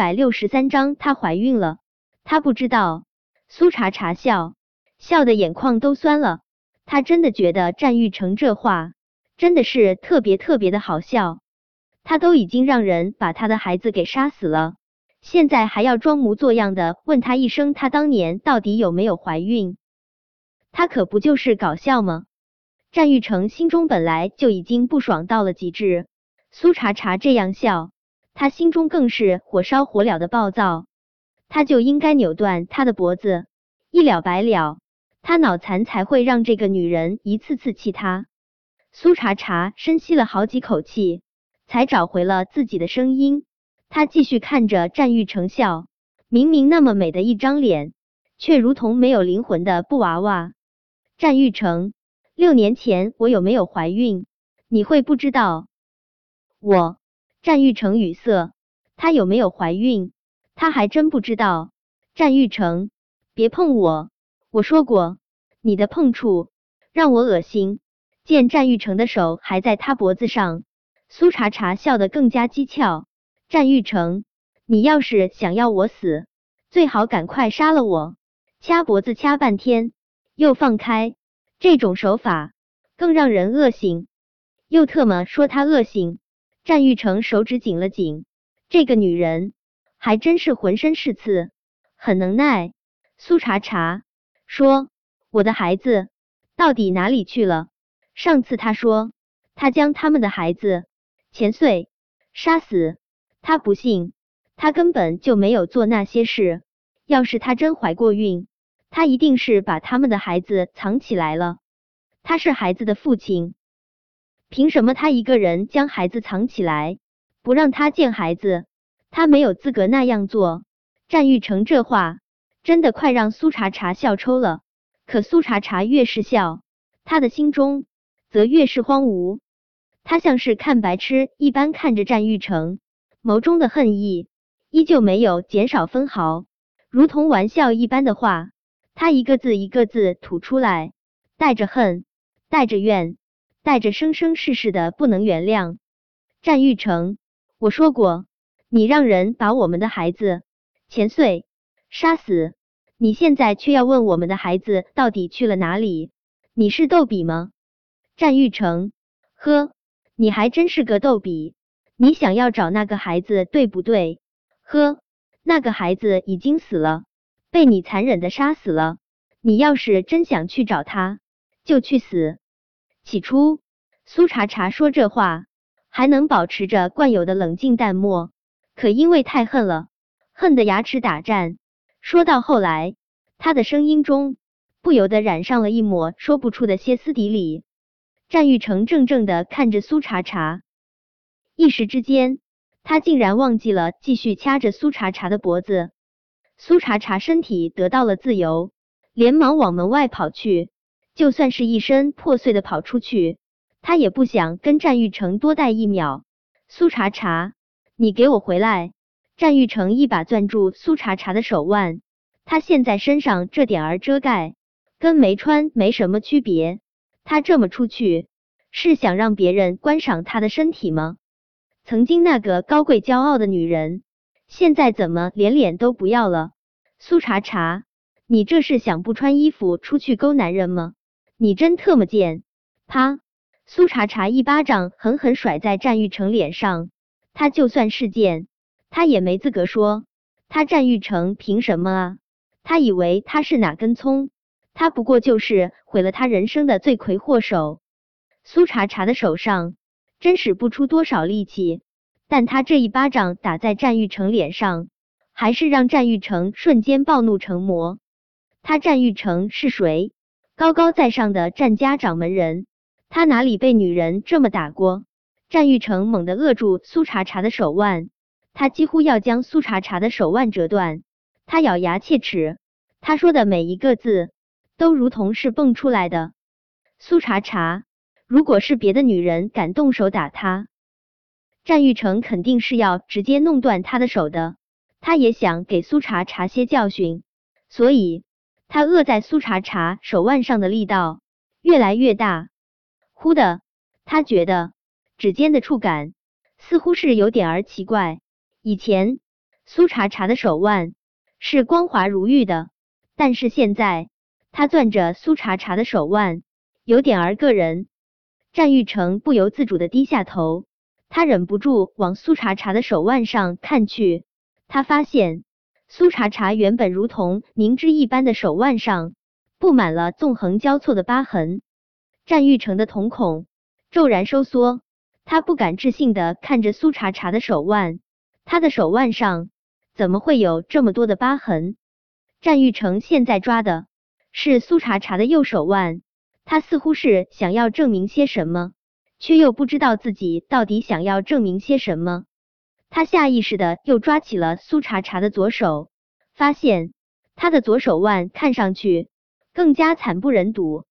百六十三章，她怀孕了，她不知道。苏茶茶笑，笑的眼眶都酸了。她真的觉得战玉成这话真的是特别特别的好笑。他都已经让人把他的孩子给杀死了，现在还要装模作样的问他一声，他当年到底有没有怀孕？他可不就是搞笑吗？战玉成心中本来就已经不爽到了极致，苏茶茶这样笑，他心中更是火烧火燎的暴躁。他就应该扭断他的脖子，一了百了。他脑残才会让这个女人一次次气他。苏茶茶深吸了好几口气，才找回了自己的声音。他继续看着战玉成笑，明明那么美的一张脸，却如同没有灵魂的布娃娃。战玉成，六年前我有没有怀孕？你会不知道？我战玉成语塞，他有没有怀孕？他还真不知道。战玉成，别碰我！我说过，你的碰触让我恶心。见战玉成的手还在他脖子上，苏茶茶笑得更加讥诮。战玉成，你要是想要我死，最好赶快杀了我。掐脖子掐半天又放开，这种手法更让人恶心。又特么说他恶心。战玉成手指紧了紧，这个女人。还真是浑身是刺，很能耐。苏茶茶说：“我的孩子到底哪里去了？上次他说他将他们的孩子前岁杀死，他不信，他根本就没有做那些事。要是他真怀过孕，他一定是把他们的孩子藏起来了。他是孩子的父亲，凭什么他一个人将孩子藏起来，不让他见孩子？”他没有资格那样做。战玉成这话真的快让苏茶茶笑抽了。可苏茶茶越是笑，他的心中则越是荒芜。他像是看白痴一般看着战玉成，眸中的恨意依旧没有减少分毫，如同玩笑一般的话，他一个字一个字吐出来，带着恨，带着怨，带着生生世世的不能原谅。战玉成，我说过。你让人把我们的孩子钱岁杀死，你现在却要问我们的孩子到底去了哪里？你是逗比吗？战玉成，呵，你还真是个逗比。你想要找那个孩子，对不对？呵，那个孩子已经死了，被你残忍的杀死了。你要是真想去找他，就去死。起初，苏茶茶说这话还能保持着惯有的冷静淡漠。可因为太恨了，恨得牙齿打颤。说到后来，他的声音中不由得染上了一抹说不出的歇斯底里。战玉成怔怔的看着苏茶茶，一时之间，他竟然忘记了继续掐着苏茶茶的脖子。苏茶茶身体得到了自由，连忙往门外跑去。就算是一身破碎的跑出去，他也不想跟战玉成多待一秒。苏茶茶。你给我回来！战玉成一把攥住苏茶茶的手腕，他现在身上这点儿遮盖，跟没穿没什么区别。他这么出去，是想让别人观赏他的身体吗？曾经那个高贵骄傲的女人，现在怎么连脸都不要了？苏茶茶，你这是想不穿衣服出去勾男人吗？你真特么贱！啪！苏茶茶一巴掌狠狠甩在战玉成脸上。他就算是贱，他也没资格说他战玉成凭什么啊？他以为他是哪根葱？他不过就是毁了他人生的罪魁祸首。苏茶茶的手上真使不出多少力气，但他这一巴掌打在战玉成脸上，还是让战玉成瞬间暴怒成魔。他战玉成是谁？高高在上的战家掌门人，他哪里被女人这么打过？战玉成猛地扼住苏茶茶的手腕，他几乎要将苏茶茶的手腕折断。他咬牙切齿，他说的每一个字都如同是蹦出来的。苏茶茶，如果是别的女人敢动手打他，战玉成肯定是要直接弄断他的手的。他也想给苏茶茶些教训，所以他扼在苏茶茶手腕上的力道越来越大。忽的，他觉得。指尖的触感似乎是有点儿奇怪。以前苏茶茶的手腕是光滑如玉的，但是现在他攥着苏茶茶的手腕有点儿硌人。战玉成不由自主的低下头，他忍不住往苏茶茶的手腕上看去，他发现苏茶茶原本如同凝脂一般的手腕上布满了纵横交错的疤痕。战玉成的瞳孔骤然收缩，他不敢置信的看着苏茶茶的手腕，他的手腕上。怎么会有这么多的疤痕？战玉成现在抓的是苏茶茶的右手腕，他似乎是想要证明些什么，却又不知道自己到底想要证明些什么。他下意识的又抓起了苏茶茶的左手，发现他的左手腕看上去更加惨不忍睹。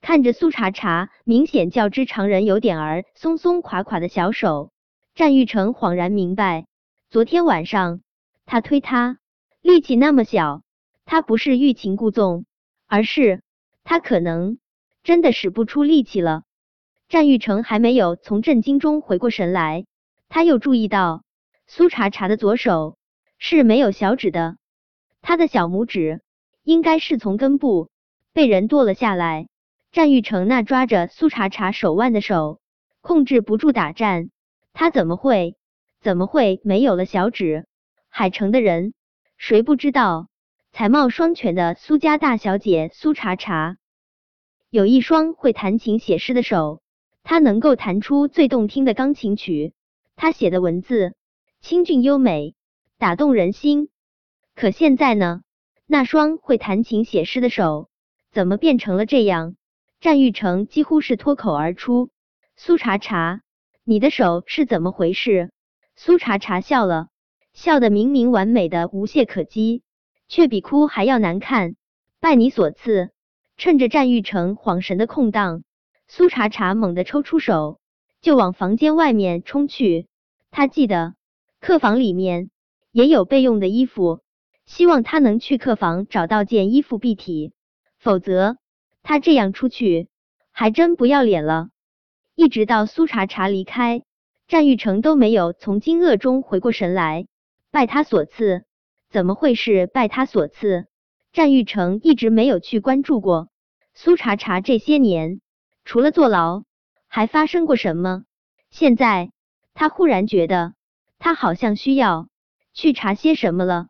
看着苏茶茶明显较之常人有点儿松松垮垮的小手，战玉成恍然明白，昨天晚上。他推他力气那么小，他不是欲擒故纵，而是他可能真的使不出力气了。战玉成还没有从震惊中回过神来，他又注意到苏茶茶的左手是没有小指的，他的小拇指应该是从根部被人剁了下来。战玉成那抓着苏茶茶手腕的手控制不住打颤，他怎么会怎么会没有了小指？海城的人，谁不知道才貌双全的苏家大小姐苏茶茶有一双会弹琴写诗的手，她能够弹出最动听的钢琴曲，她写的文字清俊优美，打动人心。可现在呢，那双会弹琴写诗的手怎么变成了这样？战玉成几乎是脱口而出：“苏茶茶，你的手是怎么回事？”苏茶茶笑了。笑得明明完美的无懈可击，却比哭还要难看。拜你所赐，趁着战玉成恍神的空档，苏茶茶猛地抽出手，就往房间外面冲去。他记得客房里面也有备用的衣服，希望他能去客房找到件衣服蔽体，否则他这样出去还真不要脸了。一直到苏茶茶离开，战玉成都没有从惊愕中回过神来。拜他所赐，怎么会是拜他所赐？战玉成一直没有去关注过苏茶茶这些年，除了坐牢，还发生过什么？现在他忽然觉得，他好像需要去查些什么了。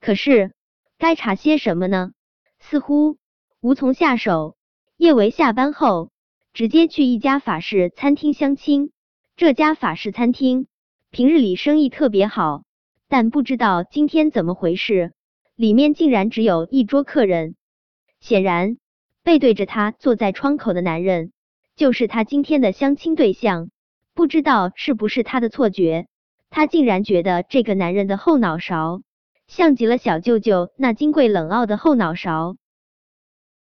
可是该查些什么呢？似乎无从下手。叶维下班后，直接去一家法式餐厅相亲。这家法式餐厅平日里生意特别好。但不知道今天怎么回事，里面竟然只有一桌客人。显然，背对着他坐在窗口的男人就是他今天的相亲对象。不知道是不是他的错觉，他竟然觉得这个男人的后脑勺像极了小舅舅那金贵冷傲的后脑勺。